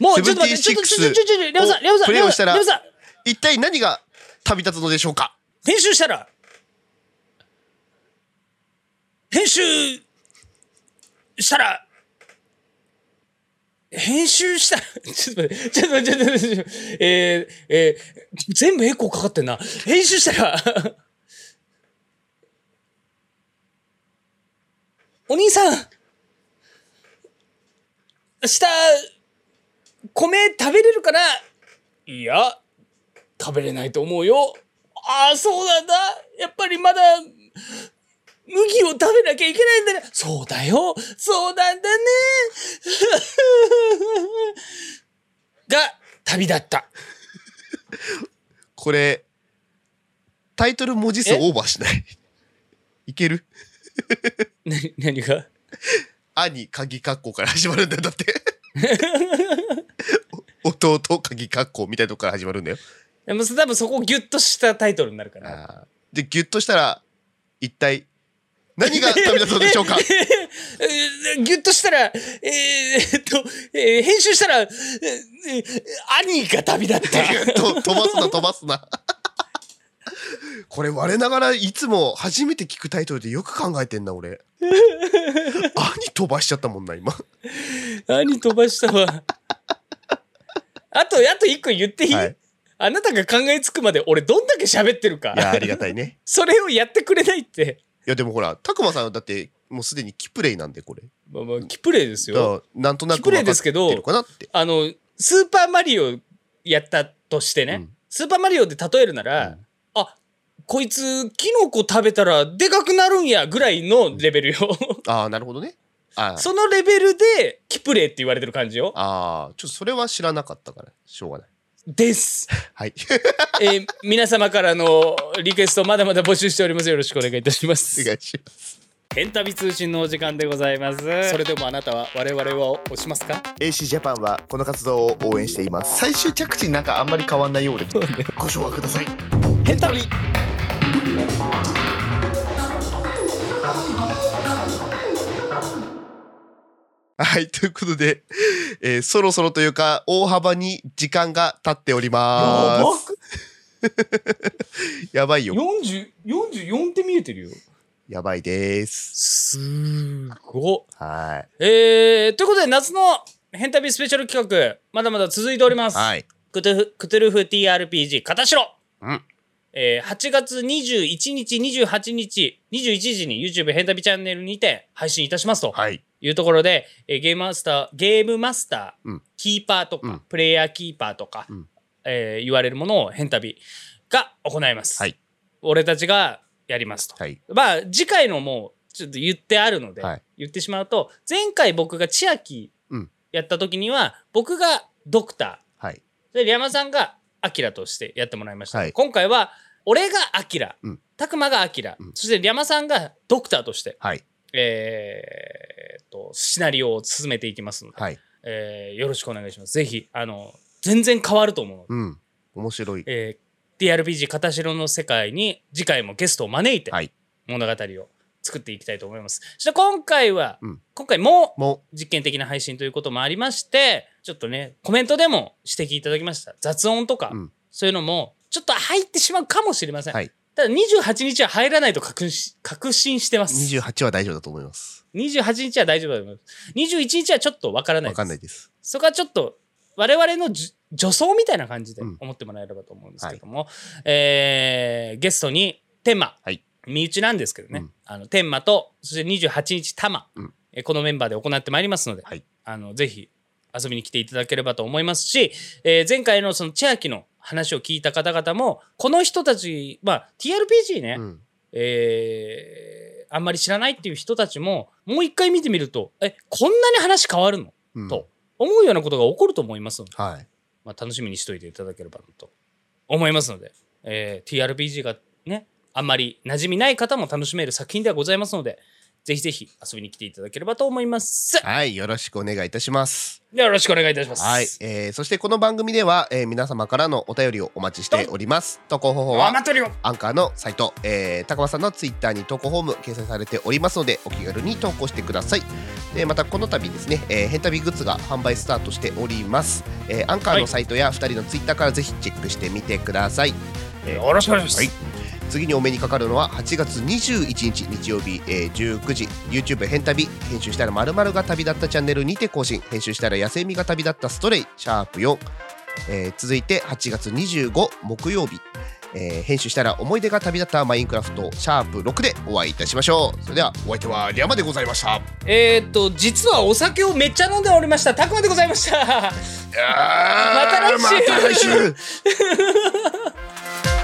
Speaker 2: もうちょっと待ってちょっとちょっとちょっとちょっとレオさんレオさん
Speaker 1: プレイをしたら
Speaker 2: レオさん
Speaker 1: 一体何が旅立つのでしょうか
Speaker 2: 編集したら編集したら編集したら ちょっと待ってちょっと待ってちょっと待ってえー、えー、全部エコーかかってんな。編集したら お兄さん明日米食べれるかな？いや食べれないと思うよ。ああそうなんだ。やっぱりまだ麦を食べなきゃいけないんだねそうだよ。そうなんだね。が旅立った。
Speaker 1: これタイトル文字数オーバーしない？いける？
Speaker 2: な何が？
Speaker 1: 兄鍵括弧から始まるんだよ。だって。お弟鍵括弧みたいなとこから始まるんだよ。
Speaker 2: でも多分そこをギュッとしたタイトルになるから。
Speaker 1: でギュッとしたら一体何が旅立つのでしょうか？
Speaker 2: え ーギュッとしたら、えー、えっと、えー編集したら、えーえー兄が旅立った。
Speaker 1: と飛ばすな飛ばすなこれ我ながらいつも初めて聞くタイトルでよく考えてんな俺兄飛ばしちゃったもんな今
Speaker 2: 兄飛ばしたわ。あと、あと一個言っていい、
Speaker 1: はい
Speaker 2: あなたが考えつくまで俺どんだけ喋ってるか
Speaker 1: い。やありがたいね
Speaker 2: それをやってくれないって。
Speaker 1: いやでもほらたくまさんはだってもうすでにキプレイなんでこれ。
Speaker 2: まあまあ、キプレイです
Speaker 1: だか
Speaker 2: よ。
Speaker 1: らなんとなく
Speaker 2: キプレイですけど
Speaker 1: 分かってるかなって。
Speaker 2: あの、スーパーマリオやったとしてね、
Speaker 1: うん。
Speaker 2: スーパーマリオで例えるなら、
Speaker 1: うん。
Speaker 2: あ、こいつ、キノコ食べたらでかくなるんやぐらいのレベルよ。
Speaker 1: ああなるほどね。あー。
Speaker 2: そのレベルで、キプレイって言われてる感じよ。
Speaker 1: あーちょっとそれは知らなかったからしょうがない
Speaker 2: です。
Speaker 1: はい
Speaker 2: えー皆様からのリクエストまだまだ募集しております。よろしくお願いいたしま
Speaker 1: お
Speaker 2: す。
Speaker 1: 願いします
Speaker 2: ヘンタビ通信のお時間でございます。それでもあなたは我々を押しますか
Speaker 3: ？AC ジャパンはこの活動を応援しています最終着地なんかあんまり変わんないようでご唱和ください
Speaker 2: ヘンタビ
Speaker 1: はいということで、えーそろそろというか大幅に時間が経っております。やば いよ。
Speaker 2: 40, 44って見えてるよ。
Speaker 1: やばいです。
Speaker 2: すご
Speaker 1: は
Speaker 2: えー、ということで夏のヘンタビスペシャル企画まだまだ続いております。
Speaker 1: いはい。
Speaker 2: クトゥフクトゥルフ TRPG 片白
Speaker 1: うん。
Speaker 2: えー、8月21日、28日、21時に YouTube ヘンタビチャンネルにて配信いたしますと。
Speaker 1: はい
Speaker 2: いうところで、えーゲームマスター、ゲームマスター、
Speaker 1: うん。
Speaker 2: キーパーとか、
Speaker 1: うん。
Speaker 2: プレイヤーキーパーとか、
Speaker 1: うん。
Speaker 2: えー言われるものをヘンタビが行います。
Speaker 1: はい。
Speaker 2: 俺たちがやりますと。
Speaker 1: はい。
Speaker 2: まあ次回のもうちょっと言ってあるので、
Speaker 1: はい。
Speaker 2: 言ってしまうと前回僕が千秋
Speaker 1: うん。
Speaker 2: やった時には僕がドクタ
Speaker 1: はい。
Speaker 2: ーでリヤマさんがアキラとしてやってもらいました、
Speaker 1: はい。
Speaker 2: 今回は俺がアキラ。
Speaker 1: うん。
Speaker 2: たくまがアキラ、
Speaker 1: うん。
Speaker 2: そしてリヤマさんがドクターとして、
Speaker 1: はい
Speaker 2: えーっとシナリオを進めていきますので、
Speaker 1: はい。
Speaker 2: えーよろしくお願いします。ぜひあの全然変わると思うので、
Speaker 1: うん。面白い。
Speaker 2: えー TRPG 片白の世界に次回もゲストを招いて
Speaker 1: はい。
Speaker 2: 物語を作っていきたいと思います。そして今回は、
Speaker 1: うん。
Speaker 2: 今回も
Speaker 1: も。
Speaker 2: 実験的な配信ということもありましてちょっとねコメントでも指摘いただきました。雑音とか、
Speaker 1: うん。
Speaker 2: そういうのもちょっと入ってしまうかもしれません、
Speaker 1: はい
Speaker 2: ただ28日は入らないと確信確信してます。
Speaker 1: 28は大丈夫だと思います。
Speaker 2: 28日は大丈夫だと思います。21日はちょっとわからない
Speaker 1: わ
Speaker 2: です。
Speaker 1: かんないです。
Speaker 2: そこはちょっと我々のじ助走みたいな感じで
Speaker 1: うん。
Speaker 2: 思ってもらえればと思うんですけども、えーゲストに天馬、
Speaker 1: はい。
Speaker 2: 身内なんですけどね、
Speaker 1: うん。
Speaker 2: あの天馬とそして28日玉、
Speaker 1: うん。
Speaker 2: えーこのメンバーで行ってまいりますので、
Speaker 1: はい。
Speaker 2: あのぜひ遊びに来ていただければと思いますし、えー前回のその千秋の話を聞いた方々もこの人たちまあ TRPG ね、
Speaker 1: うん。
Speaker 2: えーあんまり知らないっていう人たちももう一回見てみるとえこんなに話変わるの？
Speaker 1: うん。
Speaker 2: と思うようなことが起こると思いますので、
Speaker 1: はい。
Speaker 2: まあ、楽しみにしといていただければなと思いますので、えー TRPG がねあんまり馴染みない方も楽しめる作品ではございますのでぜひぜひ遊びに来ていただければと思います。
Speaker 1: はい、よろしくお願いいたします。
Speaker 2: よろしくお願いいたします。
Speaker 1: はい、えー、そしてこの番組では、えー、皆様からのお便りをお待ちしております。投稿方法は。アンカーのサイト、えー、高間さんのツイッターに投稿フォーム掲載されておりますのでお気軽に投稿してください。でまたこの度ですね、えー、ヘンタビグッズが販売スタートしております。えー、アンカーのサイトや2人のツイッターからぜひチェックしてみてください。えー
Speaker 2: よろしくお願いします。
Speaker 1: はい次にお目にかかるのは8月21日日曜日、えー、19時。YouTube 変旅。編集したら〇〇が旅立ったチャンネルにて更新。編集したら野生味が旅立ったストレイ。シャープ4、えー続いて8月25木曜日、えー編集したら思い出が旅立ったマインクラフト。シャープ6でお会いいたしましょう。それではお相手はリャマでございました。
Speaker 2: えー、っと実はお酒をめっちゃ飲んでおりました。たくまでございました。
Speaker 1: ま
Speaker 2: た来週。
Speaker 1: また来週